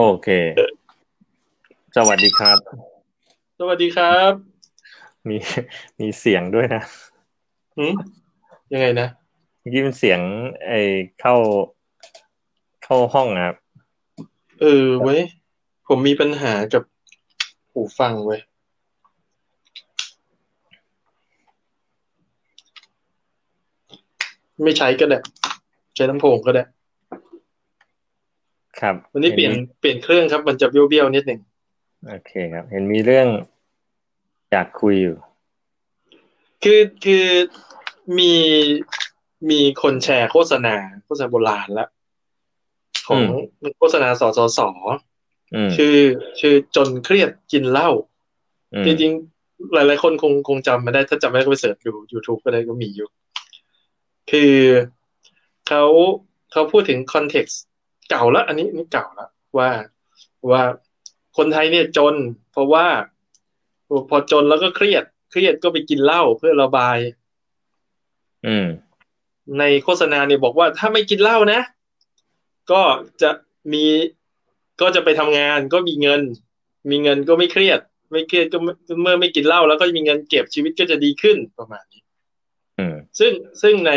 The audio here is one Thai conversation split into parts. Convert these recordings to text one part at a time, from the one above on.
โอเค สวัสดีครับ สวัสดีครับ มีมีเสียงด้วยนะหืมยังไงนะเมื่อกี้เป็นเสียง ไอ้เข้าเข้าห้องครับ เออเว้ย ผมมีปัญหากับหูฟังเว้ยไม่ใช้ก็ได้ ใช้ลำโพงก็ได้ ครับ วันนี้เปลี่ยนห็เปลี่ยนเครื่องครับ มันจะเบี้ยวๆนิดหนึ่งโอเคครับ เห็นมีเรื่องอยากคุยอยู่ คือคือมีมีคนแชร์โฆษณาโฆษณาโบราณแล้วของโฆษณาสสสอืมชื่อชื่อจนเครียดกินเหล้าอืมจริงๆหลายๆคนคงคงจำมาได้ ถ้าจำไม่ได้ก็ไปเสิร์ชดู YouTube ก็ได้ก็มีอยู่ คือเขาเขาพูดถึงคอนเท็กซ์ เก่าแล้ว อันนี้อันนี่เก่าแล้วว่าว่าคนไทยเนี่ยจน เพราะว่า พอจนแล้วก็เครียด เครียดก็ไปกินเหล้าเพื่อระบาย อืม ในโฆษณาเนี่ยบอกว่าถ้าไม่กินเหล้านะ ก็จะมีก็จะไปทำงานก็มีเงิน มีเงินก็ไม่เครียด ไม่เครียดก็ไม่เมื่อไม่กินเหล้าแล้วก็มีเงินเก็บชีวิตก็จะดีขึ้นประมาณนี้อืมซึ่งซึ่งใน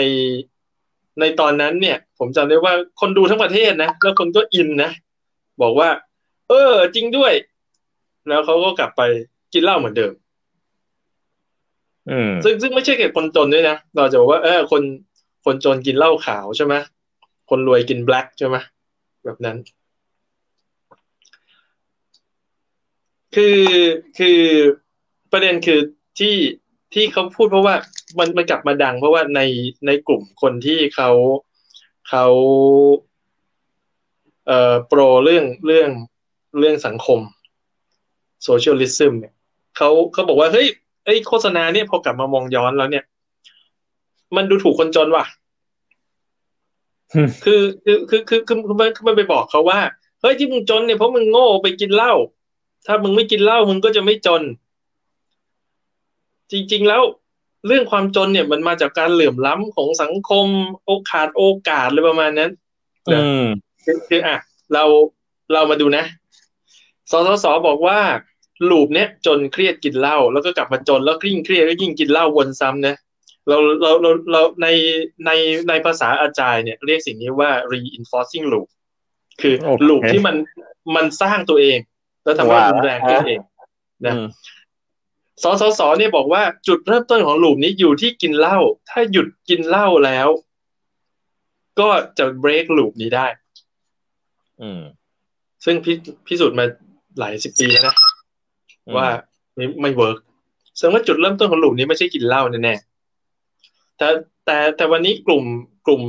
ในตอนนั้นเนี่ย ผมจำได้ว่าคนดูทั้งประเทศนะ แล้วคนก็อินนะ บอกว่า เออ จริงด้วย แล้วเขาก็กลับไปกินเหล้าเหมือนเดิมอืมซึ่งซึ่งไม่ใช่แค่คนจนด้วยนะ เราจะบอกว่า เออ คน คนจนกินเหล้าขาวใช่ไหมคนรวยกินแบล็กใช่ไหมแบบนั้น คือคือประเด็นคือที่ที่เขาพูดเพราะว่ามันมันกลับมาดัง เพราะว่าในในกลุ่มคนที่เขา เขาเอ่อโปรเรื่องเรื่องเรื่องสังคมโซเชียลิซึมเนี่ยเขาเขาบอกว่า เฮ้ยไอ้โฆษณาเนี่ยพอกลับมามองย้อนแล้วเนี่ย มันดูถูกคนจนว่ะอืมคือคือคือคือคือคือมันคือมันไปบอกเขาว่า เฮ้ยที่มึงจนเนี่ยเพราะมึงโง่ไปกินเหล้าถ้ามึงไม่กินเหล้ามึงก็จะไม่จน จริง ๆ แล้ว เรื่องความจนเนี่ยมันมาจากการเหลื่อมล้ำของสังคม โอกาสโอกาสอะไรประมาณนั้นอืมคือคืออะ เราเรามาดูนะสสสบอกว่าลูปเนี้ยจนเครียดกินเหล้าแล้วก็กลับมาจนแล้วยิ่งเครียดก็ยิ่งกินเหล้าวนซ้ำนะเราเราเราเราในในในภาษาอาจารย์เนี่ย เรียกสิ่งนี้ว่า reinforcing loop คือโอเคลูปที่มันมันสร้างตัวเอง แล้วทำให้ว่ารุนแรงขึ้นเองนะอืม สสสเนี่ยบอกว่าจุดเริ่มต้นของลูปนี้อยู่ที่กินเหล้าถ้าหยุดกินเหล้าแล้ว ก็จะเบรกลูปนี้ได้ อืม ซึ่งพิพิสูจน์มาหลายสิบปีแล้วนะอืมว่าไม่ไม่เวิร์กแสดงว่าจุดเริ่มต้นของ loop นี้ไม่ใช่กินเหล้าแน่ๆแต่แต่แต่วันนี้กลุ่มกลุ่ม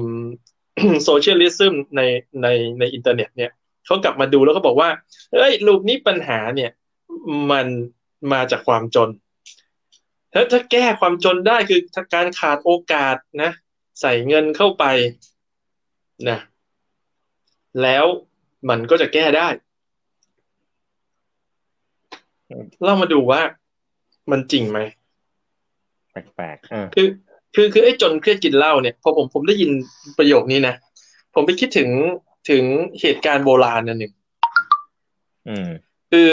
socialism ในในในอินเทอร์เน็ตเนี่ยเขากลับมาดูแล้วก็บอกว่าเอ้ย loop นี้ปัญหาเนี่ย มัน มาจากความจน ถ้าถ้าแก้ความจนได้คือถ้าการขาดโอกาสนะ ใส่เงินเข้าไปนะแล้วมันก็จะแก้ได้ เรามาดูว่ามันจริงไหมแปลกๆอ่าคือ คือคือไอ้จนเครียดกินเหล้าเนี่ยพอผมผมได้ยินประโยคนี้นะผมไปคิดถึงถึงเหตุการณ์โบราณอันหนึ่งอืมคือ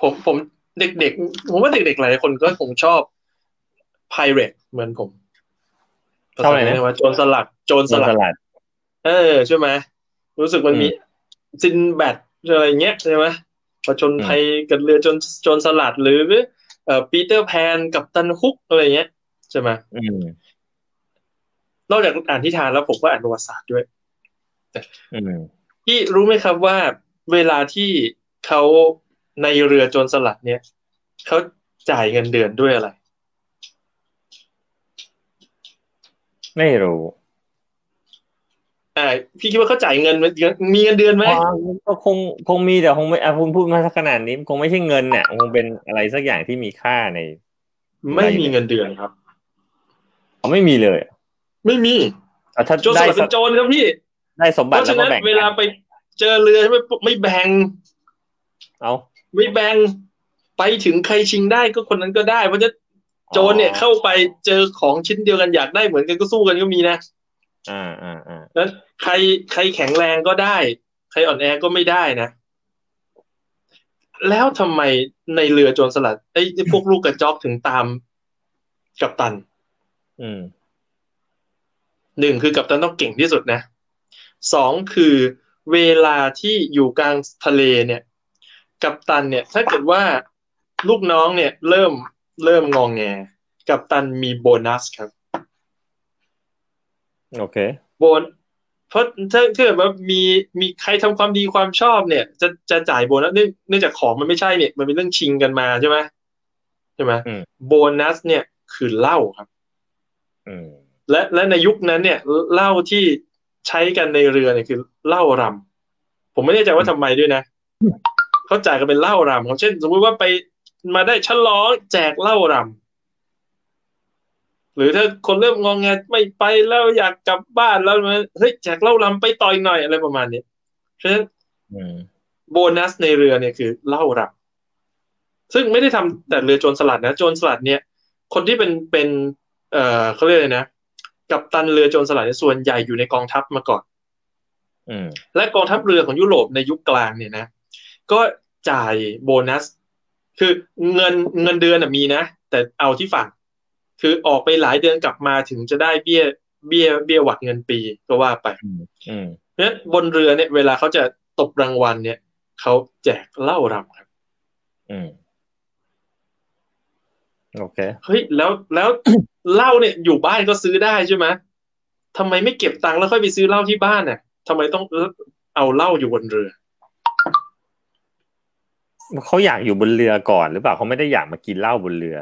ผมผม เด็กๆผมว่าเด็กๆหลายคนก็คงชอบ pirate เหมือนผมชอบอะไรนะภาษาว่าโจรสลัดโจรโจสรลัสดลัด เออใช่ไหมรู้สึกมันอืมมีซินแบดอะไรเงี้ยใช่ไหมผจญภัยกับเรือจนโจรสลัดหรือเอ่อปีเตอร์แพนกับตันฮุกอะไรเงี้ยใช่ไหมอืมนอกจากอ่านที่ทานแล้วผมก็อ่านประวัติศาสตร์ด้วยอืมพี่รู้ไหมครับว่าเวลาที่เขา ในเรือโจรสลัดเนี่ยเขาจ่ายเงินเดือนด้วยอะไร ไม่รู้อ่าพี่คิดว่าเขาจ่ายเงินมีเงินเดือนไหมอ๋อก็คงคงมีแต่คงไม่อะคุณพูดมาสักขนาดนี้คงไม่ใช่เงินเนี่ยคงเป็นอะไรสักอย่างที่มีค่าใน ไม่มีเงินเดือนครับเขาไม่มีเลย ไม่มีอะถ้าโจรสได้ลัดเป็นโจรครับพี่ได้สมเพบัติราะแล้ฉะวก็นั้นแบ่งเวลากันไปเจอเรือไม่ไม่แบ่ง เอา ไม่แบ่งไปถึงใครชิงได้ก็คนนั้นก็ได้เพราะฉะนั้นโจรเนี่ยเข้าไปเจอของชิ้นเดียวกันอยากได้เหมือนกันก็สู้กันก็มีนะอ่าอ่าอ่านั้นใครใครแข็งแรงก็ได้ ใครอ่อนแอก็ไม่ได้นะ แล้วทำไมในเรือโจรสลัดไอ้พวกลูกกระจอกถึงตามกัปตัน อืมหนึ่งคือกัปตันต้องเก่งที่สุดนะสองคือเวลาที่อยู่กลางทะเลเนี่ย กัปตันเนี่ย ถ้าเกิดว่าลูกน้องเนี่ย เริ่มเริ่มงองแง กัปตันมีโบนัสครับ โอเค โบนเพราะถ้าถ้าเกิดว่ามีมีใครทำความดีความชอบเนี่ย จะจะจ่ายโบนัสเนื่องเนื่องจากของมันไม่ใช่เนี่ย มันเป็นเรื่องชิงกันมาใช่ไหมใช่ไหมอืมโบนัส เนี่ยคือเหล้าครับอืมและและในยุคนั้นเนี่ยเหล้าที่ใช้กันในเรือเนี่ยคือเหล้ารำผมไม่แน่ใจว่าทำไมด้วยนะ เขาจ่ายกันเป็นเหล้ารำครับเช่น สมมุติว่าไปมาได้ฉลองแจกเหล้ารำหรือถ้าคนเริ่มงองแงไม่ไปแล้วอยากกลับบ้านแล้วมาเฮ้ยแจกเหล้ารำไปต่อยหน่อยอะไรประมาณนี้เพราะฉะนั้นอืมโบนัสในเรือเนี่ยคือเหล้ารำซึ่งไม่ได้ทำแต่เรือโจรสลัดนะโจรสลัดเนี่ย คนที่เป็นเป็นเอ่อเขาเรียกอะไรนะกัปตันเรือโจรสลัดเนี่ยส่วนใหญ่อยู่ในกองทัพมาก่อนอืมและกองทัพเรือของยุโรปในยุคกลางเนี่ยนะ ก็จ่ายโบนัส คือเงินเงินเดือนนะมีนะ แต่เอาที่ฝั่งคือออกไปหลายเดือนกลับมาถึงจะได้เบี้ยเบี้ยเบี้ยหวัดเงินปีก็ว่าไปอืมอืมเพราะฉะนั้นบนเรือเนี่ย เวลาเขาจะตบรางวัลเนี่ยเขาแจกเหล้ารำครับอืมโอเคเฮ้ยแล้วแล้วเหล้าเนี่ยอยู่บ้านก็ซื้อได้ใช่ไหมทำไมไม่เก็บตังค์แล้วค่อยไปซื้อเหล้าที่บ้านเนี่ยทำไมต้องเอาเหล้าอยู่บนเรือ เขาอยากอยู่บนเรือก่อนหรือเปล่าเขาไม่ได้อยากมากินเหล้าบนเรือ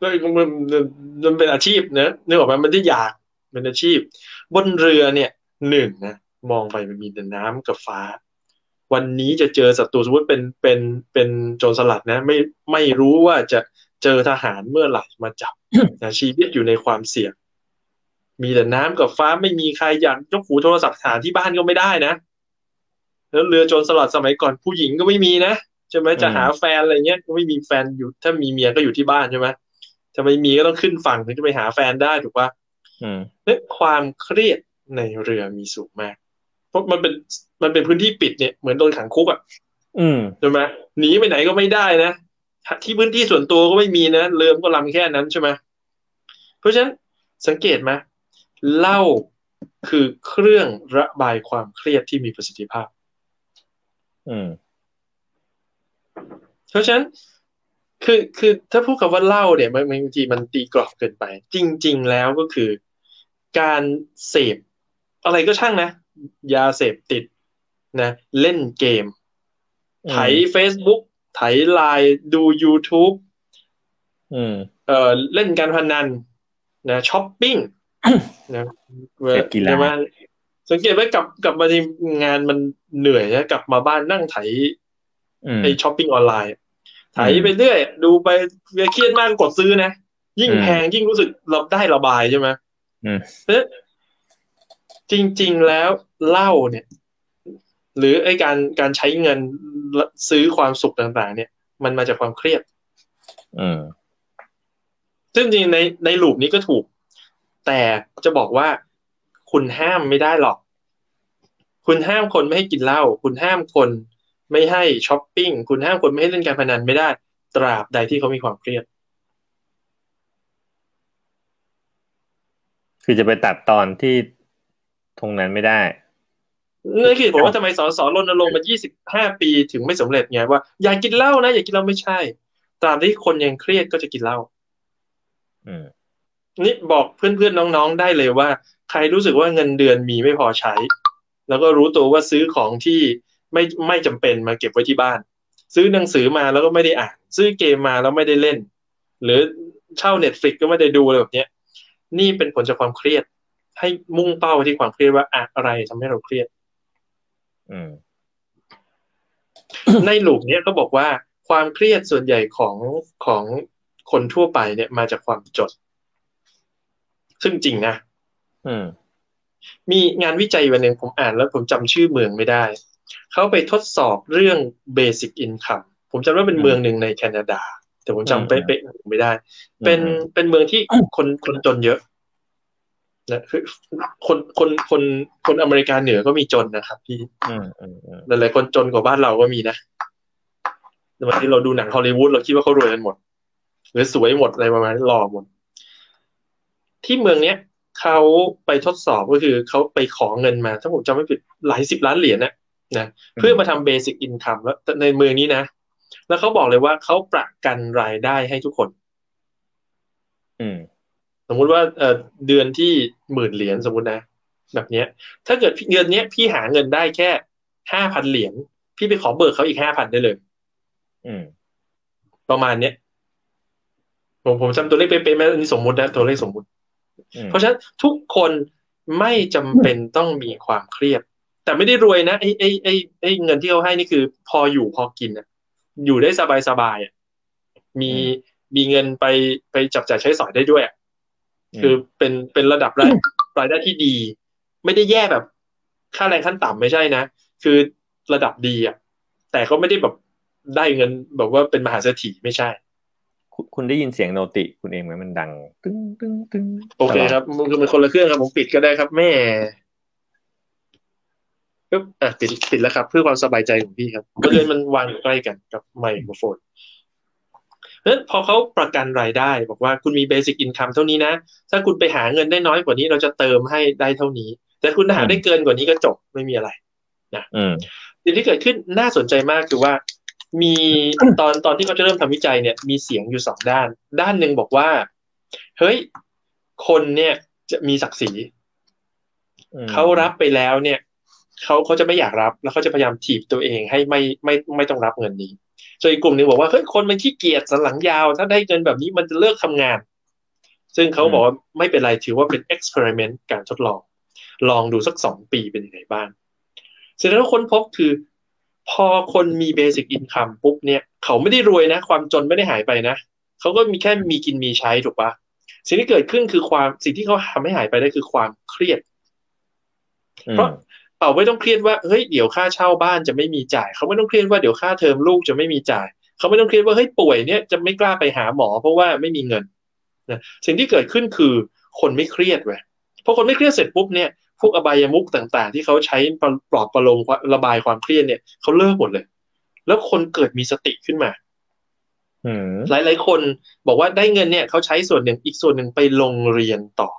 ก็มันมันมันเป็นอาชีพนะนึกออกไหมมันได้อยากเป็นอาชีพ บนเรือเนี่ยหนึ่งนะมองไปมันมีแต่น้ำกับฟ้า วันนี้จะเจอศัตรูสมมติเป็นเป็นเป็นโจรสลัดนะ ไม่ไม่รู้ว่าจะเจอทหารเมื่อไหร่มาจับนะชีวิตอยู่ในความเสี่ยง มีแต่น้ำกับฟ้าไม่มีใครอยากยกหูโทรศัพท์หาที่บ้านก็ไม่ได้นะ แล้วเรือโจรสลัดสมัยก่อนผู้หญิงก็ไม่มีนะใช่ไหมจะหาแฟนอะไรเงี้ยก็ไม่มีแฟนอยู่ ถ้ามีเมียก็อยู่ที่บ้านใช่ไหมถ้าไม่มีก็ต้องขึ้นฝั่งถึงจะไปหาแฟนได้ถูกปะอืมเนี่ยความเครียดในเรือมีสูงมาก เพราะมันเป็นมันเป็นพื้นที่ปิดเนี่ยเหมือนโดนขังคุกอะอืมใช่ไหมหนีไปไหนก็ไม่ได้นะที่พื้นที่ส่วนตัวก็ไม่มีนะเรือมันก็ลำแค่นั้นใช่ไหมเพราะฉะนั้นสังเกตไหมเหล้าคือเครื่องระบายความเครียดที่มีประสิทธิภาพ อืมเพราะฉะนั้น คือคือถ้าพูดคำว่าเหล้าเนี่ยบางทีมันตีกรอบเกินไป จริง ๆ แล้วก็คือ การเสพอะไรก็ช่างนะ ยาเสพติดนะ เล่นเกม ไถ Facebook ไถไลน์ดู YouTube อืมเอ่อเล่นการพนันนะช้อปปิ้งนะเสพกีฬาใช่ไหม สังเกตไหมกลับกลับมาที่งานมันเหนื่อยนะกลับมาบ้านนั่งไถอืมไอช้อปปิ้งออนไลน์ไถไปเรื่อย ดูไปเครียดมากกดซื้อนะ ยิ่งอืมแพงยิ่งรู้สึกเราได้ระบายใช่ไหมอืมเพราะฉะนั้นจริง ๆแล้วเหล้าเนี่ย หรือไอการการใช้เงินซื้อความสุขต่างๆ เนี่ย มันมาจากความเครียดอืมซึ่งจริงๆในในลูปนี้ก็ถูก แต่จะบอกว่า คุณห้ามไม่ได้หรอก คุณห้ามคนไม่ให้กินเหล้าคุณห้ามคนไม่ให้ช้อปปิ้งคุณห้ามคนไม่ให้เล่นการพนันไม่ได้ ตราบใดที่เขามีความเครียด คือจะไปตัดตอนที่ตรงนั้นไม่ได้นั่นคือผมว่าทำไมสสรณรงค์มา25 ปีถึงไม่สำเร็จไงว่าอย่ากินเหล้านะอย่ากินเหล้าไม่ใช่ตราบที่คนยังเครียดก็จะกินเหล้าอืมนี่บอกเพื่อนๆน้องๆได้เลยว่า ใครรู้สึกว่าเงินเดือนมีไม่พอใช้ แล้วก็รู้ตัวว่าซื้อของที่ไม่ไม่จำเป็นมาเก็บไว้ที่บ้าน ซื้อหนังสือมาแล้วก็ไม่ได้อ่าน ซื้อเกมมาแล้วไม่ได้เล่น หรือเช่าเน็ตฟลิกก็ไม่ได้ดูอะไรแบบเนี้ยนี่เป็นผลจากความเครียด ให้มุ่งเป้าไปที่ความเครียดว่าอะไรทำให้เราเครียดอืมในลูปเนี้ยก็บอกว่าความเครียดส่วนใหญ่ของของคนทั่วไปเนี่ยมาจากความจนซึ่งจริงนะ อืม มีงานวิจัยวันหนึ่งผมอ่านแล้วผมจำชื่อเมืองไม่ได้ เขาไปทดสอบเรื่อง basic income ผมจำว่าเป็นเมืองหนึ่งในแคนาดา แต่ผมจำเป๊ะๆไม่ได้ เป็นเป็นเมืองที่คนคนจนเยอะนะคือคนคนคนคนอเมริกาเหนือก็มีจนนะครับพี่อืมอืมอืมหลายๆคนจนกว่าบ้านเราก็มีนะแต่บางทีเราดูหนังฮอลลีวูดเราคิดว่าเขารวยกันหมด หรือสวยหมดอะไรประมาณนี้หล่อหมด ที่เมืองเนี้ย เขาไปทดสอบก็คือเขาไปขอเงินมา ถ้าผมจำไม่ผิดหลายสิบล้านเหรียญนะนะเพื่อมาทำเบสิ c อินคัมแล้วในเมืองนี้นะ แล้วเขาบอกเลยว่าเขาประกันรายได้ให้ทุกคน อืม สมมุติว่าเออเดือนที่หมื่นเหรียญสมมตินะ แบบเนี้ย ถ้าเกิดเดือนเนี้ยพี่หาเงินได้แค่ห้าพันเหรียญพี่ไปขอเบิกเขาอีกห้าพันได้เลย อืม ประมาณเนี้ยผมผมจำตัวเลขเป๊ะๆไหมอันนี้สมมุตินะตัวเลขสมมุติอืม เพราะฉะนั้นทุกคนไม่จำเป็นต้องมีความเครียด แต่ไม่ได้รวยนะไอ้ไอ้ไอ้ไอ้เงินที่เขาให้นี่คือ พออยู่พอกินอะอยู่ได้สบายสบายๆอะมีมีเงินไปไปจับจ่ายใช้สอยได้ด้วยอะคือเป็นเป็นระดับรายรายได้ที่ดี ไม่ได้แย่แบบค่าแรงขั้นต่ำไม่ใช่นะ คือระดับดีอะแต่ก็ไม่ได้แบบได้เงินแบบว่าเป็นมหาเศรษฐีไม่ใช่ คุณคุณได้ยินเสียงโนติ คุณเองไหมมันดัง ตึ้งตึ้งตึ้งโอเคครับมันคือมันคนละเครื่องครับ ผมปิดก็ได้ครับ แม่ปึ๊บอะปิดปิดแล้วครับ เพื่อความสบายใจของพี่ครับบังเอิญมันวางอยู่ใกล้กันกับไมโครโฟนเพราะฉะนั้นพอเขาประกันรายได้ บอกว่าคุณมีเบสิ c อินคัมเท่านี้นะ ถ้าคุณไปหาเงินได้น้อยกว่านี้เราจะเติมให้ได้เท่านี้ แต่คุณหาได้เกินกว่านี้ก็จบไม่มีอะไรอืมสิ่งที่เกิดขึ้นน่าสนใจมากคือว่า มีตอนตอนที่เขาจะเริ่มทำวิจัยเนี่ย มีเสียงอยู่สองด้าน ด้านหนึ่งบอกว่า เฮ้ย คนเนี่ยจะมีศักดิ์ศรีอืมเขารับไปแล้วเนี่ยเขาเขาจะไม่อยากรับ แล้วเขาจะพยายามถีบตัวเองให้ไม่ไม่ไม่ต้องรับเงินนี้ส่วนอีกกลุ่มหนึ่งบอกว่าเฮ้ยคนมันขี้เกียจสันหลังยาว ถ้าได้เงินแบบนี้มันจะเลิกทำงาน ซึ่งเขาบอกว่าไม่เป็นไรถือว่าเป็นเอ็กซ์เพร์เมนต์การทดลอง ลองดูสักสองปีเป็นยังไงบ้างเสร็จแล้วค้นพบคือ พอคนมีเบสิ c อินคัมปุ๊บเนี่ยเขาไม่ได้รวยนะ ความจนไม่ได้หายไปนะเขาก็มีแค่มีกินมีใช้ถูกปะสิ่งที่เกิดขึ้นคือความสิ่งที่เขาทำให้หายไปได้คือความเครียดอืมเพราะเป่าไม่ต้องเครียดว่าเฮ้ยเดี๋ยวค่าเช่าบ้านจะไม่มีจ่าย เขาไม่ต้องเครียดว่าเดี๋ยวค่าเทอมลูกจะไม่มีจ่าย เขาไม่ต้องเครียดว่าเฮ้ยป่วยเนี่ยจะไม่กล้าไปหาหมอ เพราะว่าไม่มีเงินนะสิ่งที่เกิดขึ้นคือคนไม่เครียดเว้ยพอคนไม่เครียดเสร็จปุ๊บเนี่ย พวกอบายามุกต่างๆ ที่เขาใช้ปลอบประโลมระบายความเครียดเนี่ยเขาเลิกหมดเลย แล้วคนเกิดมีสติขึ้นมาอืมหลายๆคนบอกว่าได้เงินเนี่ยเขาใช้ส่วนหนึ่งอีกส่วนหนึ่งไปลงเรียนต่อ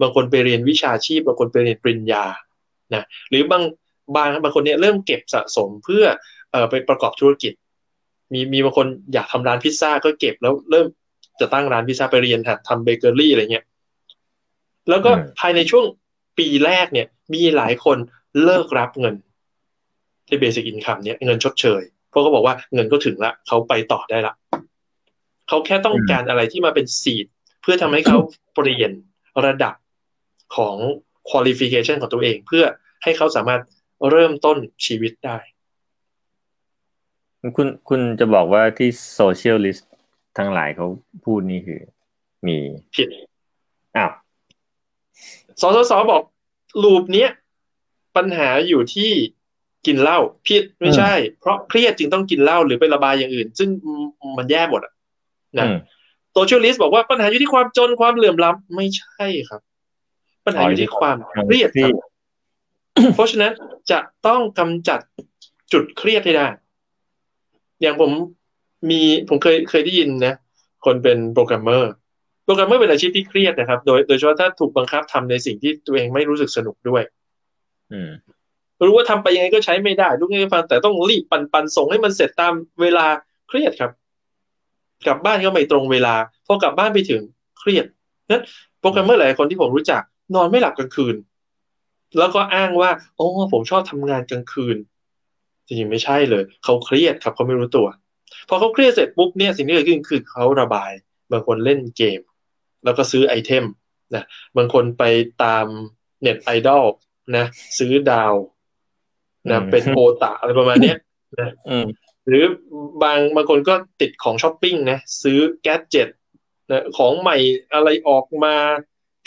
บางคนไปเรียนวิชาชีพ บางคนไปเรียนปริญญานะหรือบางบางบางคนเนี่ยเริ่มเก็บสะสมเพื่อเอ่อไปประกอบธุรกิจ มีมีบางคนอยากทำร้านพิซซ่าก็เก็บแล้วเริ่มจะตั้งร้านพิซซ่าไปเรียนหัดทำเบเกอรี่อะไรเงี้ยแล้วก็ภายในช่วง ปีแรกเนี่ย มีหลายคนเลิกรับเงิน ที่เบสิ c อินคัมเนี่ยเงินชดเชย เพราะเขาบอกว่าเงินก็ถึงละเขาไปต่อได้ละเขาแค่ต้องการอะไรที่มาเป็นซีด เพื่อทำให้เขาเปลี่ยนระดับของ qualification ของตัวเอง เพื่อให้เขาสามารถเริ่มต้นชีวิตได้ คุณคุณจะบอกว่าที่โซเชียลลิสต์ทั้งหลายเขาพูดนี่คือ มีผิดอ้าว สสสบอกลูปเนี้ยปัญหาอยู่ที่กินเหล้าผิดไม่ใช่ เพราะเครียดจึงต้องกินเหล้าหรือไประบายอย่างอื่น ซึ่งมันแย่หมดอะนะอืม socialist บอกว่าปัญหาอยู่ที่ความจนความเหลื่อมล้ำไม่ใช่ครับ ปัญหาอยู่ที่ความเครียดครับเพราะฉะนั้นจะต้องกำจัดจุดเครียดให้ได้ อย่างผมมีผมเคยเคยได้ยินนะ คนเป็นโปรแกรมเมอร์ โปรแกรมเมอร์เป็นอาชีพที่เครียดนะครับ โดยโดยเฉพาะถ้าถูกบังคับทำในสิ่งที่ตัวเองไม่รู้สึกสนุกด้วย อืมรู้ว่าทำไปยังไงก็ใช้ไม่ได้ลูกนี้ฟังแต่ต้องรีบปั่นปั่นส่งให้มันเสร็จตามเวลาเครียดครับ กลับบ้านก็ไม่ตรงเวลาพอกลับบ้านไปถึงเครียดนั้นโปรแกรมเมอร์หลายคนที่ผมรู้จัก นอนไม่หลับกลางคืน แล้วก็อ้างว่าโอ้ผมชอบทำงานกลางคืนจริงๆไม่ใช่เลย เขาเครียดครับเขาไม่รู้ตัว พอเขาเครียดเสร็จปุ๊บเนี่ยสิ่งที่เกิดขึ้นคือเขาระบาย บางคนเล่นเกม แล้วก็ซื้อ item นะบางคนไปตาม net idol นะ ซื้อดาวนะอืมเป็นโอตะอะไรประมาณเนี้ยนะอืมหรือบางบางคนก็ติดของช้อปปิ้งนะซื้อ gadget นะของใหม่อะไรออกมา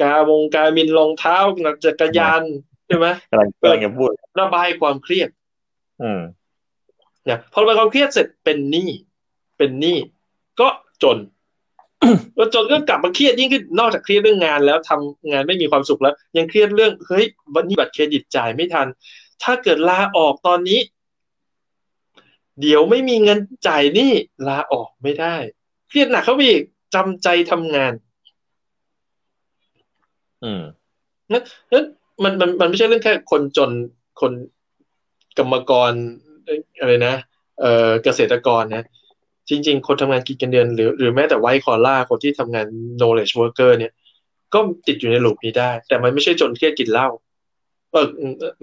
การ์มงการ์มินรองเท้าจักรยานใช่ไหมกำลังกำลังจะพูดระบายความเครียด อืมนะพอระบายความเครียดเสร็จเป็นหนี้เป็นหนี้ก็จน แล้วจนก็กลับมาเครียดยิ่งขึ้นนอกจากเครียดเรื่องงานแล้วทำงานไม่มีความสุขแล้ว ยังเครียดเรื่องเฮ้ยวันนี้บัตรเครดิตจ่ายไม่ทัน ถ้าเกิดลาออกตอนนี้ เดี๋ยวไม่มีเงินจ่ายหนี่ลาออกไม่ได้ เครียดหนักเข้าไปอีกจำใจทำงาน อืมนั้นนั้นมันมันมันไม่ใช่เรื่องแค่คนจนคนกรรมกรเอ่ออะไรนะเอ่อเกษตรกรนะ จริง ๆ คนทำงานกินกันเดือน หรือหรือแม้แต่ไวท์คอล่าคนที่ทำงาน knowledge worker เนี่ย ก็ติดอยู่ในลูปนี้ได้ แต่มันไม่ใช่จนเครียดกินเหล้าเออ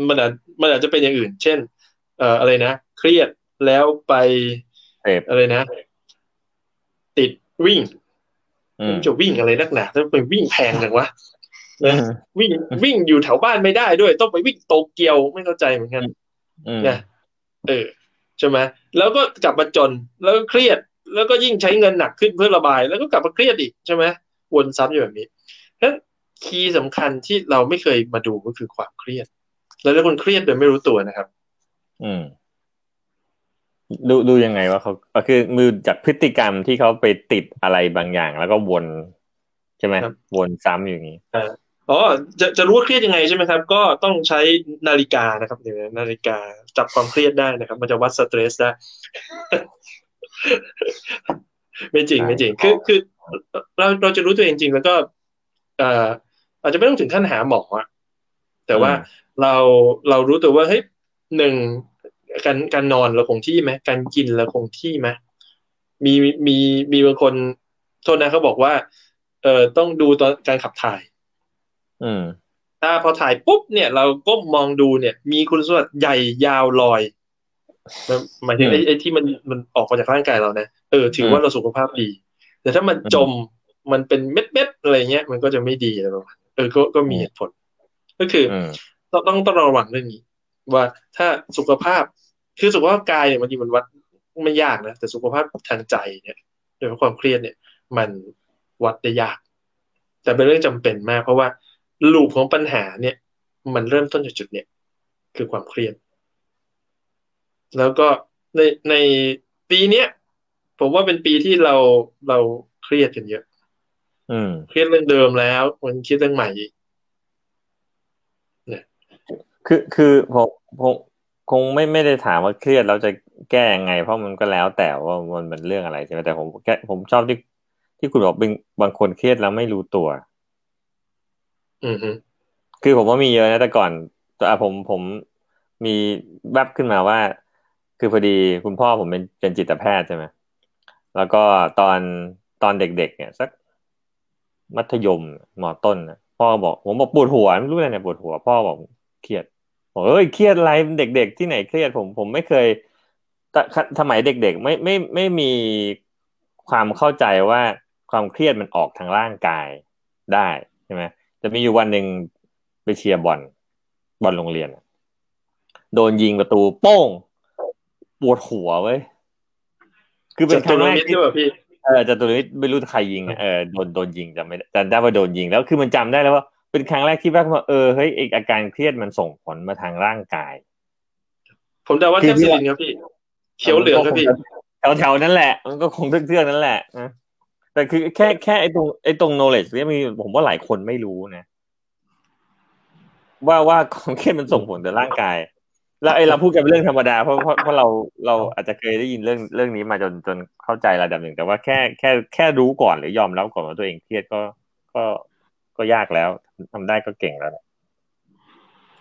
มันอาจมันอาจจะเป็นอย่างอื่น เช่น เอ่ออะไรนะ เครียดแล้วไปเสพอะไรนะ ติดวิ่งอืมจะวิ่งอะไรนักหนาถ้าไปวิ่งแพงจังวะอืนะมวิ่งวิ่งอยู่แถวบ้านไม่ได้ด้วย ต้องไปวิ่งโตเกียวไม่เข้าใจเหมือนกันอืมนะเออ ใช่ไหมแล้วก็กลับมาจนแล้วก็เครียด แล้วก็ยิ่งใช้เงินหนักขึ้นเพื่อระบาย แล้วก็กลับมาเครียดอีกใช่ไหมวนซ้ำอยู่แบบนี้ฉะนั้นคีย์สำคัญที่เราไม่เคยมาดูก็คือความเครียด แล้วถ้าคนเครียดโดยไม่รู้ตัวนะครับ อืมดูดูยังไงว่าเขาก็คือมือจากพฤติกรรมที่เขาไปติดอะไรบางอย่าง แล้วก็วนใช่ไหมครับวนซ้ำอยู่อย่างนี้ อ๋อจะจะรู้ว่าเครียดยังไงใช่ไหมครับ ก็ต้องใช้นาฬิกานะครับเดี๋ยวนะนาฬิกาจับความเครียดได้นะครับ มันจะวัดสเตรสได้ ไม่จริงไม่จริง คือคือ เราเราจะรู้ตัวเองจริง แล้วก็เอ่ออาจจะไม่ต้องถึงขั้นหาหมออะแต่ว่าอืมเราเรารู้ตัวว่าเฮ้ยหนึ่งการการนอนเราคงที่ไหมการกินเราคงที่ไหมมีมีมีบางคนโทษนะเขาบอกว่า เอ่อต้องดูตอนการขับถ่ายอืม ถ้าพอถ่ายปุ๊บเนี่ย เราก้มมองดูเนี่ย มีคุณสมบัติใหญ่ยาวลอยมันหมายถึงไอ้อืมไอ้ที่มันมันออกมาจากร่างกายเรานะเออถือมว่าเราสุขภาพดี แต่ถ้ามันอืมจมมันเป็นเม็ดเม็ดๆอะไรเงี้ยมันก็จะไม่ดีอะไรประมาณนั้นเออก็ก็มีอืมเหตุผล ก็คือออืมต้องต้องต้องระวังเรื่องนี้ ว่าถ้าสุขภาพคือสุขภาพกายเนี่ยบางทีมันวัดไม่ยากนะแต่สุขภาพทางใจเนี่ยโดยเฉพาะความเครียดเนี่ย มันวัดได้ยาก แต่เป็นเรื่องจำเป็นมากเพราะว่า ลูปของปัญหาเนี่ย มันเริ่มต้นจากจุดเนี่ยคือความเครียด แล้วก็ในในปีเนี้ยผมว่าเป็นปีที่เราเราเครียดกันเยอะ อืมเครียดเรื่องเดิมแล้ว มันเครียดเรื่องใหม่อีกคือคือผมผมคงไม่ไม่ได้ถามว่าเครียดเราจะแก้ยังไง เพราะมันก็แล้วแต่ว่ามันเป็นเรื่องอะไรใช่ไหมแต่ผมแค่ผมชอบที่ที่คุณบอกเป็นบางคนเครียดแล้วไม่รู้ตัว อือฮึคือผมว่ามีเยอะนะแต่ก่อนแต่ผมผมมีแวบขึ้นมาว่า คือพอดีคุณพ่อผมเป็นเป็นจิตแพทย์ใช่ไหมแล้วก็ตอนตอนเด็กๆเนี่ยสักมัธยมมอต้นนะพ่อบอก ผมบอกปวดหัวไม่รู้อะไรเนี่ยปวดหัว พ่อบอกเครียดบอกเอ้ยเครียดอะไรเด็ก ๆ ที่ไหนเครียดผมผมไม่เคยแต่สมัยเด็กๆไม่ไม่ไม่มีความเข้าใจว่าความเครียดมันออกทางร่างกายได้ใช่ไหม จะมีอยู่วันหนึ่งไปเชียร์บอลบอลโรงเรียนอะโดนยิงประตูโป้ง ปวดหัวเว้ยคือเป็นคจรั้ตุงรแรกมิตรที่ด้วยพี่เออจตุรมิตรไม่รู้ใครยิงอะเออโดนโดนยิงจำไม่ได้จำได้ว่าโดนยิงแล้วคือมันจำได้แล้วว่าเป็นครั้งแรกที่แวบมาเออเฮ้ยไอ้อาการเครียดมันส่งผลมาทางร่างกาย ผมเดาว่าคืแทอบที่ซิลินครับพี่เขียวเหลืองครับพี่แถวแถวๆนั้นแหละ มันก็คงเทือกๆนั้นแหละนะ แต่คือแค่แค่ไอ้ตรงไอ้ตรง knowledge เนี่ยมีผมว่าหลายคนไม่รู้นะ ว่าว่าความเครียดมันส่งผลต่อร่างกาย แล้วไอ้เราพูดกันเป็นเรื่องธรรมดาเพราะเพราะเพราะเราเราอาจจะเคยได้ยินเรื่องเรื่องนี้มาจนจนเข้าใจระดับหนึ่งแต่ว่าแค่แค่แค่รู้ก่อนหรือยอมรับก่อนว่าตัวเองเครียดก็ก็ก็ยากแล้วทำได้ก็เก่งแล้วนะ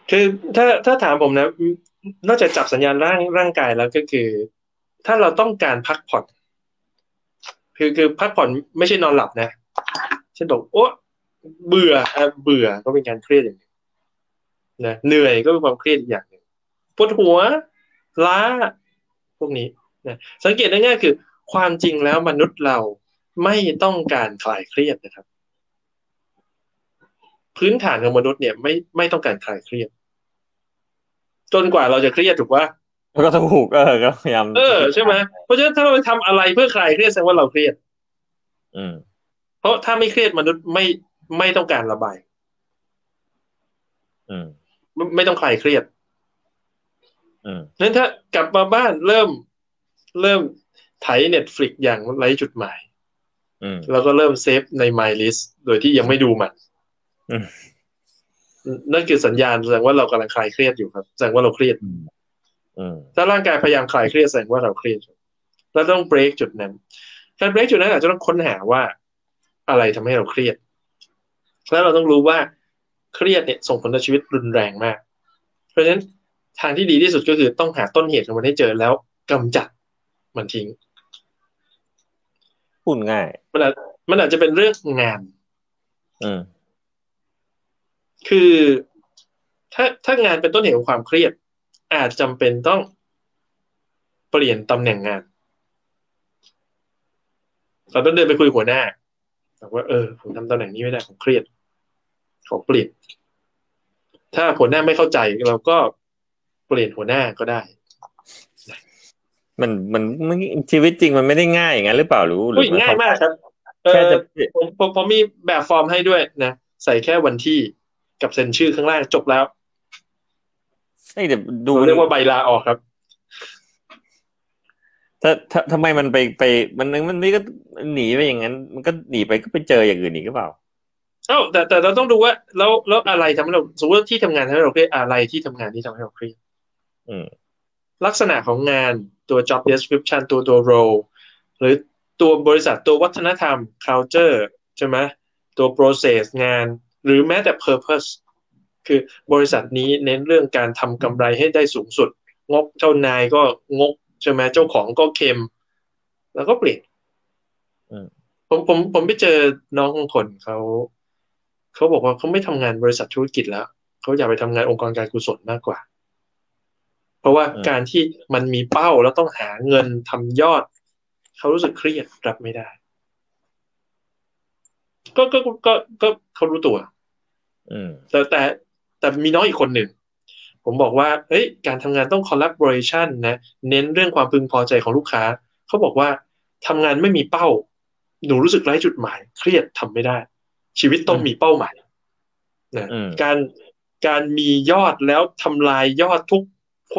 คือถ้าถ้าถามผมนะนอกจากจับสัญญาณร่างร่างกายแล้วก็คือ ถ้าเราต้องการพักผ่อน คือคือพักผ่อนไม่ใช่นอนหลับนะเช่นบอกโอ้เบื่อเบื่อก็เป็นการเครียดอย่างหนึ่งนะเหนื่อยก็เป็นความเครียดอีกอย่างหนึ่งปวดหัว ล้า พวกนี้นะสังเกตได้ง่ายคือ ความจริงแล้วมนุษย์เราไม่ต้องการคลายเครียดนะครับ พื้นฐานของมนุษย์เนี่ยไม่ไม่ต้องการคลายเครียด จนกว่าเราจะเครียดถูก ปะก็ถูกเออก็พยายามเออใช่ไหมเพราะฉะนั้นถ้าเราไปทำอะไรเพื่อคลายเครียดแสดงว่าเราเครียด อืม เพราะถ้าไม่เครียดมนุษย์ไม่ไม่ต้องการระบาย อืม ไม่ไม่ต้องคลายเครียด อืมนั้นถ้ากลับมาบ้านเริ่ม เริ่มไถเน็ตฟลิกอย่างไร้จุดหมายอืมแล้วก็เริ่มเซฟใน My List โดยที่ยังไม่ดูมันอืมนั่นคือสัญญาณแสดงว่าเรากำลังคลายเครียดอยู่ครับ แสดงว่าเราเครียดอืมอืม ถ้าร่างกายพยายามคลายเครียดแสดงว่าเราเครียดแล้วต้องเบรกจุดนั้น การเบรกจุดนั้นอาจจะต้องค้นหาว่าอะไรทำให้เราเครียด แล้วเราต้องรู้ว่าเครียดเนี่ยส่งผลต่อชีวิตรุนแรงมาก เพราะฉะนั้นทางที่ดีที่สุดก็คือต้องหาต้นเหตุของมันให้เจอแล้วกำจัดมันทิ้งพูดง่าย มันอาจมันอาจจะเป็นเรื่องงาน อืม คือถ้าถ้างานเป็นต้นเหตุของความเครียด อาจจำเป็นต้องเปลี่ยนตำแหน่งงาน เราต้องเดินไปคุยหัวหน้าบอกว่าเออผมทำตำแหน่งนี้ไม่ได้ผมเครียดขอเปลี่ยน ถ้าหัวหน้าไม่เข้าใจเราก็เปลี่ยนหัวหน้าก็ได้ มันมันมันชีวิตจริงมันไม่ได้ง่ายอย่างนั้นหรือเปล่ารู้หรือุ้ยง่ายมากครับเอแค่อจะผมผมผมมีแบบฟอร์มให้ด้วยนะ ใส่แค่วันที่กับเซ็นชื่อข้างล่างจบแล้ว เอ้ยเดี๋ยวดูเราเรียกว่าใบลาออกครับถ้าถ้าทำไมมันไปไป มันมันนี่ก็หนีไปอย่างนั้น มันก็หนีไปก็ไปเจออย่างอื่นอีกหรือเปล่าเอ้าแต่แต่เราต้องดูว่าแล้วแล้วอะไรทำให้เราสมมติว่าที่ทำงานทำให้เราเครียดอะไรที่ทำงานที่ทำให้เราเครียดอืมลักษณะของงานตัว job description ตัวตัว role หรือตัวบริษัทตัววัฒนธรรม culture ใช่ไหมตัว process งาน หรือแม้แต่ purpose คือบริษัทนี้เน้นเรื่องการทำกำไรให้ได้สูงสุด งกเจ้านายก็งกใช่ไหมเจ้าของก็เค็ม แล้วก็เปลี่ยนอืมผมผมผมไปเจอน้องของคนเขาเขาบอกว่าเขาไม่ทำงานบริษัทธุรกิจแล้วเขาอยากไปทำงานองค์กรการกุศลมากกว่า เพราะว่าอืมการที่มันมีเป้าแล้วต้องหาเงินทำยอดเขารู้สึกเครียดรับไม่ได้ ก็ก็ก็ก็ก็เขารู้ตัวอืมแต่แต่ แต่มีน้องอีกคนหนึ่ง ผมบอกว่าเฮ้ยการทำงานต้อง collaboration นะเน้นเรื่องความพึงพอใจของลูกค้า เขาบอกว่าทำงานไม่มีเป้า หนูรู้สึกไร้จุดหมาย เครียดทำไม่ได้ ชีวิตต้องมีเป้าหมายนะอืมการการมียอดแล้วทำลายยอดทุก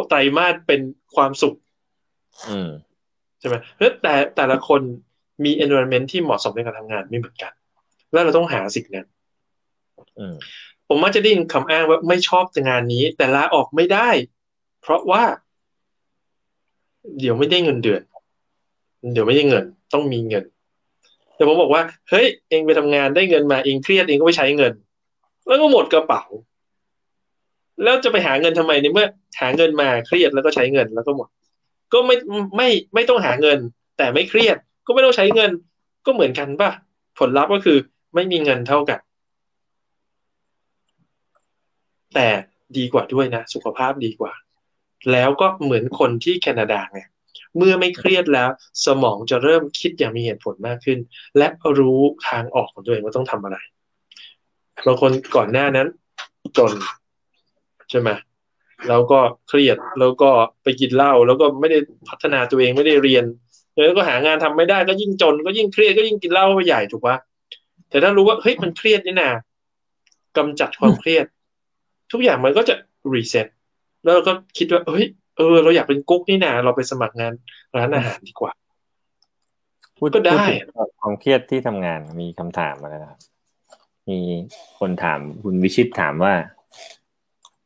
ไตรมาสเป็นความสุขอืมใช่ไหมเพราะฉะนั้นแต่แต่ละคนมี environment ที่เหมาะสมในการทำงานไม่เหมือนกัน แล้วเราต้องหาสิ่งนั้นอืม ผมมักจะได้ยินคำอ้างว่าไม่ชอบงานนี้ แต่ลาออกไม่ได้ เพราะว่า เดี๋ยวไม่ได้เงินเดือน เดี๋ยวไม่ได้เงิน ต้องมีเงิน แต่ผมบอกว่า เฮ้ย เองไปทำงานได้เงินมาเองเครียดเองก็ไปใช้เงิน แล้วก็หมดกระเป๋า แล้วจะไปหาเงินทำไมในเมื่อ หาเงินมาเครียดแล้วก็ใช้เงินแล้วก็หมด ก็ไม่ไม่ไม่ต้องหาเงิน แต่ไม่เครียด ก็ไม่ต้องใช้เงิน ก็เหมือนกันป่ะผลลัพธ์ก็คือ ไม่มีเงินเท่ากัน แต่ดีกว่าด้วยนะ สุขภาพดีกว่า แล้วก็เหมือนคนที่แคนาดาไงเมื่อไม่เครียดแล้วสมองจะเริ่มคิดอย่างมีเหตุผลมากขึ้น และรู้ทางออกของตัวเองว่าต้องทำอะไรบางคนก่อนหน้านั้นจนใช่ไหมแล้วก็เครียดแล้วก็ไปกินเหล้าแล้วก็ไม่ได้พัฒนาตัวเองไม่ได้เรียน แล้วก็หางานทำไม่ได้ก็ยิ่งจน ก็ยิ่งเครียดก็ยิ่งกินเหล้าไปใหญ่ถูกปะแต่ถ้ารู้ว่าเฮ้ยมันเครียดนี่นากำจัดความเครียด ทุกอย่างมันก็จะรีเซ็ตแล้วเราก็คิดว่าเฮ้ยเออ เราอยากเป็นกุ๊กนี่นาเราไปสมัครงานร้านอาหารดีกว่าพูดก็ได้พูถึงความเครียดที่ทำงานมีคำถามมาแล้วนะครับมีคนถามคุณวิชิตถามว่า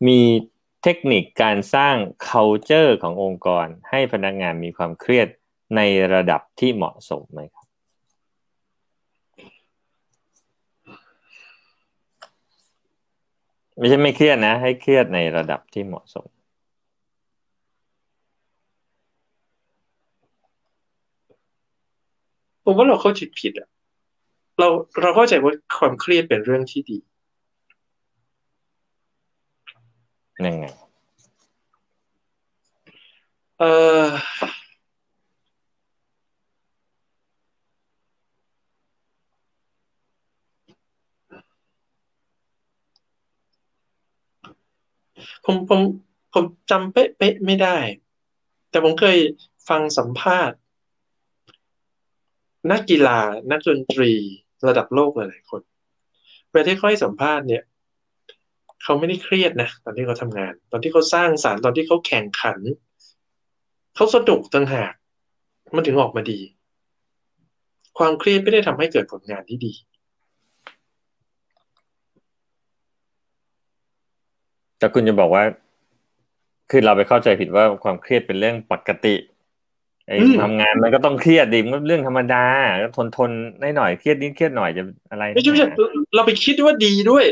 มีเทคนิคการสร้าง culture ขององค์กร ให้พนักงานมีความเครียดในระดับที่เหมาะสมไหมครับ ไม่ใช่ไม่เครียดนะ ให้เครียดในระดับที่เหมาะสม ผมว่าเราเข้าใจผิดอะเราเราเข้าใจว่าความเครียดเป็นเรื่องที่ดียังไงเออ ผมผมผมจำเป๊ะเป๊ะไม่ได้ แต่ผมเคยฟังสัมภาษณ์ นักกีฬา นักดนตรีระดับโลกหลายๆคนเวลาที่เขาให้สัมภาษณ์เนี่ยเขาไม่ได้เครียดนะตอนที่เขาทำงาน ตอนที่เขาสร้างสารรค์ตอนที่เขาแข่งขันเขาสนุกต่างหาก มันถึงออกมาดี ความเครียดไม่ได้ทำให้เกิดผลงานที่ดี แต่คุณจะบอกว่า คือเราไปเข้าใจผิดว่าความเครียดเป็นเรื่องปกติไอ้อืมทำงานมันก็ต้องเครียดดิมันก็เรื่องธรรมดาก็ทนทนได้หน่อยเครียดนิดเครียดหน่อยจะอะไรไม่ใช่ไม่ใช่เราไปคิดว่าดีด้วย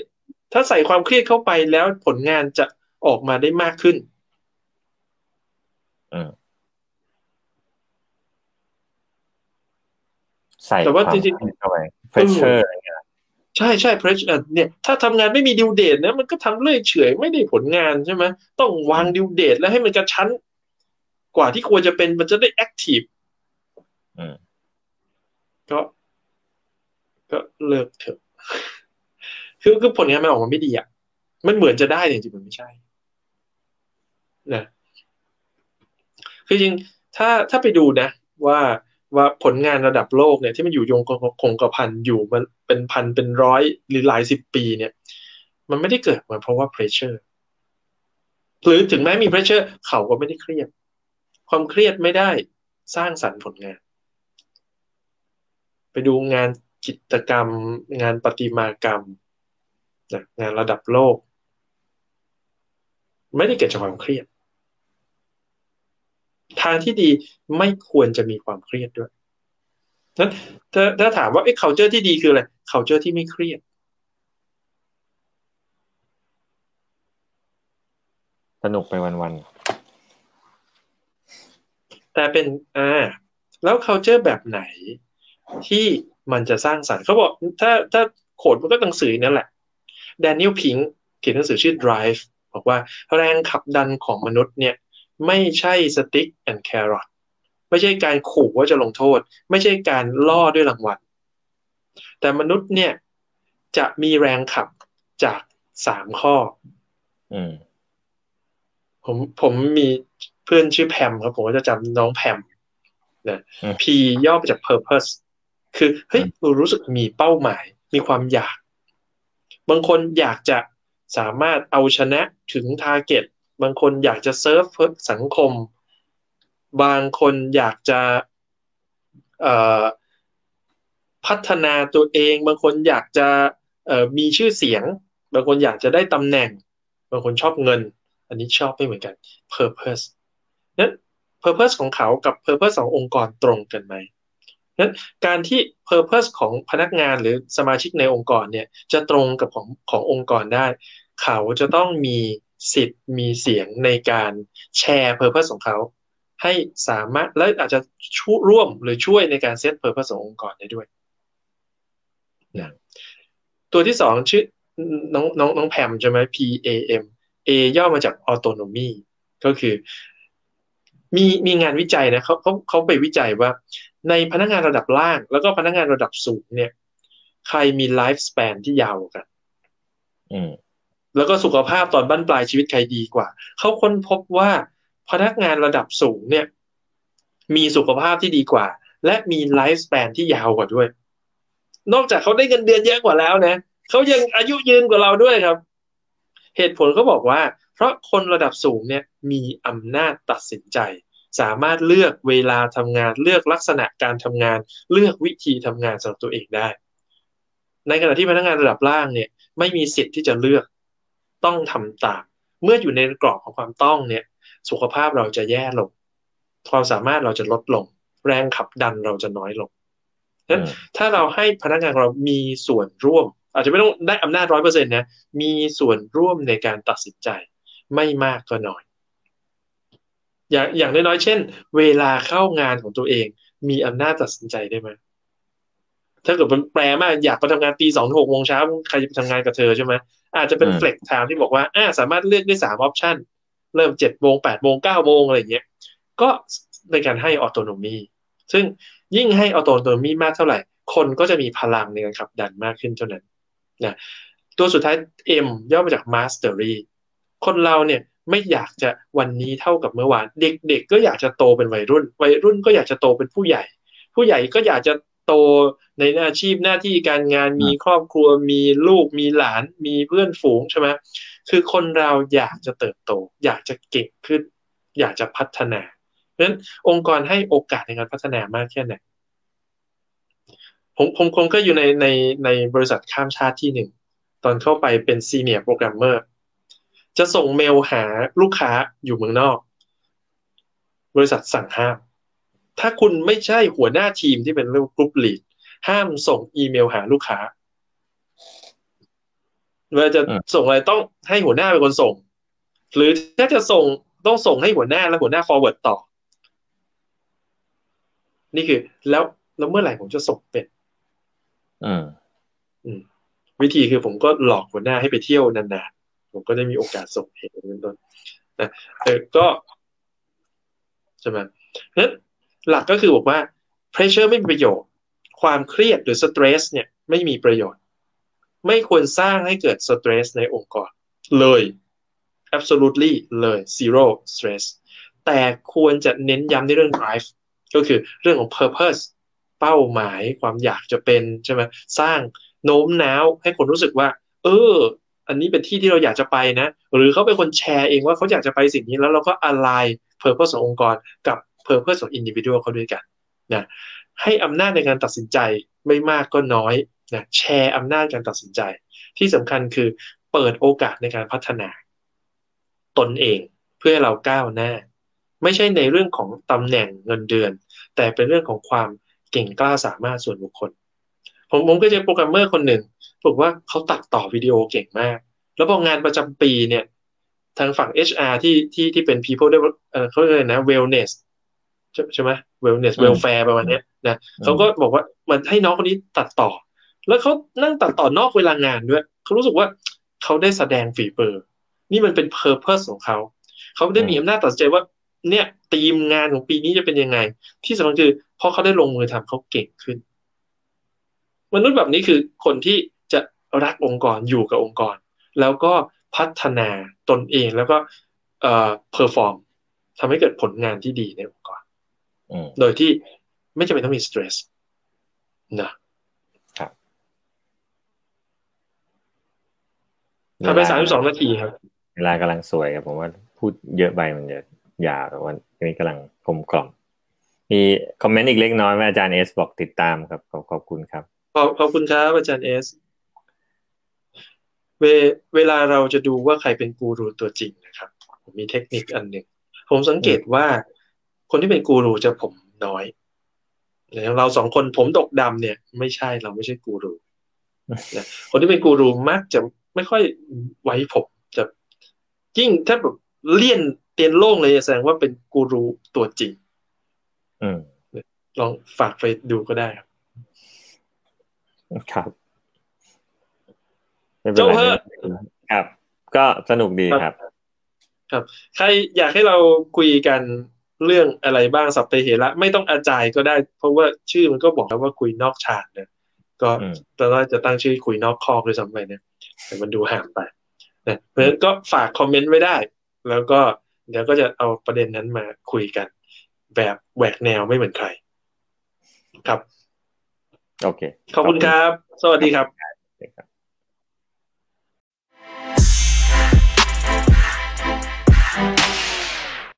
ถ้าใส่ความเครียดเข้าไปแล้วผลงานจะออกมาได้มากขึ้นใส่แต่ว่าควมจริงๆเคยดเข้าไป pressure อะไรเงี้ย ใช่ใช่เพรสเนี่ยถ้าทำงานไม่มีดิวเดตนะมันก็ทำเรื่อยเฉอยไม่ได้ผลงานใช่ไหมต้องวางดิวเดตแล้วให้มันกระชั้น กว่าที่ควรจะเป็นมันจะได้แอคทีฟอืมก็ก็เลิกเถอะคือคือผลงานมันออกมาไม่ดีอะมันเหมือนจะได้แต่จริงๆมันไม่ใช่นะคือจริงถ้าถ้าไปดูนะ ว่า ว่าผลงานระดับโลกเนี่ยที่มันอยู่ยงคงกระพันอยู่มันเป็นพันเป็นร้อยหรือหลายสิบปีเนี่ย มันไม่ได้เกิดมาเพราะว่า pressure หรือถึงแม้มี pressure เขาก็ไม่ได้เครียด ความเครียดไม่ได้สร้างสรรค์ผลงาน ไปดูงานจิตรกรรม งานประติมากรรม งานระดับโลก ไม่ได้เกิดจากความเครียด ทางที่ดีไม่ควรจะมีความเครียดด้วยนั้นถ้าถ้าถามว่าไอ้ culture ที่ดีคืออะไร culture ที่ไม่เครียดสนุกไปวันแต่เป็นอ่าแล้ว culture แบบไหนที่มันจะสร้างสรรค์เขาบอกถ้าถ้าโขดมันก็หนังสือนั่นแหละ Daniel Pink เขียนหนังสือชื่อ Drive บอกว่าแรงขับดันของมนุษย์เนี่ย ไม่ใช่ stick and carrot ไม่ใช่การขู่ว่าจะลงโทษ ไม่ใช่การล่อด้วยรางวัล แต่มนุษย์เนี่ยจะมีแรงขับจากสามข้อๆอืมผมผมมีเพื่อนชื่อแพมครับผมก็จะจำน้องแพมนะอืม P ย่อมาจาก purpose คือเฮ้ยเรารู้สึกมีเป้าหมาย มีความอยาก บางคนอยากจะสามารถเอาชนะถึง target บางคนอยากจะเซิร์ฟเพื่อสังคม บางคนอยากจะพัฒนาตัวเอง บางคนอยากจะมีชื่อเสียง บางคนอยากจะได้ตำแหน่ง บางคนชอบเงิน อันนี้ชอบไม่เหมือนกัน purpose นั้น purpose ของเขากับ purpose ขององค์กรตรงกันไหมนั้นการที่ purpose ของพนักงานหรือสมาชิกในองค์กรเนี่ยจะตรงกับของขององค์กรได้ เขาจะต้องมี สิทธิ์มีเสียงในการแชร์ purpose ของเขา ให้สามารถและอาจจะช่วยร่วมหรือช่วยในการเซต purpose ขององค์กรได้ด้วยนะตัวที่สองชื่อน้องน้องน้องแพมใช่ไหม P A M A ย่อมาจาก autonomy ก็คือ มีมีงานวิจัยนะเขาเขาเขาไปวิจัยว่า ในพนักงานระดับล่าง แล้วก็พนักงานระดับสูงเนี่ย ใครมีไลฟ์ส p ปนที่ยาวกว่ากัน อืม แล้วก็สุขภาพตอนบั้นปลายชีวิตใครดีกว่า เขาค้นพบว่าพนักงานระดับสูงเนี่ย มีสุขภาพที่ดีกว่า และมีไลฟ์ส p ปนที่ยาวกว่าด้วย นอกจากเขาได้เงินเดือนเยอะกว่าแล้วนะเขายังอายุยืนกว่าเราด้วยครับ เหตุผลเขาบอกว่า เพราะคนระดับสูงเนี่ยมีอำนาจตัดสินใจ สามารถเลือกเวลาทำงานเลือกลักษณะการทำงาน เลือกวิธีทำงานสำหรับตัวเองได้ ในขณะที่พนักงานระดับล่างเนี่ย ไม่มีสิทธิ์ที่จะเลือก ต้องทำตาม เมื่ออยู่ในกรอบของความต้องเนี่ย สุขภาพเราจะแย่ลง ความสามารถเราจะลดลง แรงขับดันเราจะน้อยลงนั้นอืมถ้าเราให้พนักงานของเรามีส่วนร่วม อาจจะไม่ต้องได้อำนาจร้อยเปอร์เซ็นต์นะ มีส่วนร่วมในการตัดสินใจ ไม่มากก็น้อย อย่างอย่างน้อยๆเช่น เวลาเข้างานของตัวเอง มีอำนาจตัดสินใจได้ไหมถ้าเกิดมันแปลกมากอยากไปทำงานตีสองถึงหกโมงเช้าใครจะไปทำงานกับเธอใช่ไหม อาจจะเป็นอืม flex time ที่บอกว่าอ่าสามารถเลือกได้สาม option เริ่มเจ็ดโมงแปดโมงเก้าโมงอะไรอย่างเงี้ย ก็ในการให้ autonomy ซึ่งยิ่งให้ออโตโนมีมากเท่าไหร่ คนก็จะมีพลังในการขับดันมากขึ้นเท่านั้นนะตัวสุดท้าย M ย่อมาจาก Mastery คนเราเนี่ยไม่อยากจะวันนี้เท่ากับเมื่อวาน เด็กๆก็อยากจะโตเป็นวัยรุ่น วัยรุ่นก็อยากจะโตเป็นผู้ใหญ่ ผู้ใหญ่ก็อยากจะ โตในอาชีพหน้าที่การงานมีครอบครัวมีลูกมีหลานมีเพื่อนฝูงใช่ไหมคือคนเราอยากจะเติบโต อยากจะเก่งขึ้น อยากจะพัฒนาเพราะฉะนั้นองค์กรให้โอกาสในการพัฒนามากแค่ไหนผมผมคงก็อยู่ในในในบริษัทข้ามชาติที่หนึ่งตอนเข้าไปเป็นซีเนียร์โปรแกรมเมอร์จะส่งเมลหาลูกค้าอยู่เมืองนอก บริษัทสั่งห้าม ถ้าคุณไม่ใช่หัวหน้าทีมที่เป็นเรื่องกรุ๊ปลีดห้ามส่งอีเมลหาลูกค้าเวลาจะส่งอะไรต้องให้หัวหน้าเป็นคนส่ง หรือถ้าจะส่งต้องส่งให้หัวหน้าแล้วหัวหน้า forward ต่อ นี่คือ แล้วแล้วเมื่อไหร่ผมจะส่งเป็นอืมอืมวิธีคือผมก็หลอกหัวหน้าให้ไปเที่ยวนานๆ ผมก็ได้มีโอกาสส่งเหตุเป็นต้นนะเออก็ใช่ไหมนั้น หลักก็คือบอกว่า pressure ไม่มีประโยชน์ ความเครียดหรือ stress เนี่ยไม่มีประโยชน์ ไม่ควรสร้างให้เกิด stress ในองค์กรเลย absolutely เลย zero stress แต่ควรจะเน้นย้ำในเรื่อง drive ก็คือเรื่องของ purpose เป้าหมายความอยากจะเป็นใช่ไหมสร้างโน้มน้าวให้คนรู้สึกว่า เออ อันนี้เป็นที่ที่เราอยากจะไปนะ หรือเขาเป็นคนแชร์เองว่าเขาอยากจะไปสิ่งนี้แล้วเราก็ align purpose ขององค์กรกับ purpose ของ individual เขาด้วยกันนะให้อำนาจในการตัดสินใจไม่มากก็น้อยนะแชร์อำนาจการตัดสินใจ ที่สำคัญคือเปิดโอกาสในการพัฒนา ตนเองเพื่อเราก้าวหน้า ไม่ใช่ในเรื่องของตำแหน่งเงินเดือน แต่เป็นเรื่องของความเก่งกล้าสามารถส่วนบุคคล ผมผมก็เจอโปรแกรมเมอร์คนหนึ่งบอกว่าเขาตัดต่อวิดีโอเก่งมาก แล้วพองานประจำปีเนี่ยทางฝั่ง HR ที่ที่ที่เป็น people ได้เขาเรียกนะ wellness ใช่ไหม wellness welfare ประมาณนี้นะเขาก็บอกว่ามันให้น้องคนนี้ตัดต่อ แล้วเขานั่งตัดต่อนอกเวลางานด้วยเขารู้สึกว่าเขาได้แสดงฝีมือนี่มันเป็น purpose ของเขาเขาได้มีอำนาจตัดใจว่า เนี่ยทีมงานของปีนี้จะเป็นยังไง ที่สำคัญคือพอเขาได้ลงมือทำเขาเก่งขึ้น มนุษย์แบบนี้คือคนที่จะรักองค์กรอยู่กับองค์กร แล้วก็พัฒนาตนเองแล้วก็เอ่อ perform ทำให้เกิดผลงานที่ดีในองค์กร โดยที่ไม่จำเป็นต้องมี stress นะครับทำไปสามสิบสองนาทีครับ เวลากำลังสวยครับผมว่าพูดเยอะไปมันจะยาววันนี้กำลังกลมกล่อมมี comment อีกเล็กน้อยว่าอาจารย์เอสบอกติดตามครับ ขอบขอบคุณครับ ขอบขอบคุณครับอาจารย์เอสเวเวลาเราจะดูว่าใครเป็นกูรูตัวจริงนะครับ ผมมีเทคนิคอันหนึ่ง ผมสังเกตว่า คนที่เป็นกูรูจะผมน้อยอย่างเราสองคนผมดกดำเนี่ย ไม่ใช่เราไม่ใช่กูรูนะคนที่เป็นกูรูมักจะไม่ค่อยไว้ผมจะยิ่งถ้าแบบเลี่ยนเตียนโล่งเลยแสดงว่าเป็นกูรูตัวจริงอืมลองฝากไปดูก็ได้ครับ ครับเจ้าเพิ่ครับ ก็สนุกดีครับ ครับ ใครอยากให้เราคุยกัน เรื่องอะไรบ้างสัพเพเหระไม่ต้องอาจายก็ได้ เพราะว่าชื่อมันก็บอกแล้วว่าคุยนอกฉากเนี่ยก็ตอนแรกจะตั้งชื่อคุยนอกคอกด้วยซ้ำไปเนี่ยแต่มันดูห่างไปนะเพราะฉะนั้นก็ฝากคอมเมนต์ไว้ได้ แล้วก็เดี๋ยวก็จะเอาประเด็นนั้นมาคุยกัน แบบแหวกแนวไม่เหมือนใคร ครับ โอเค ขอบคุณครับ สวัสดีครับ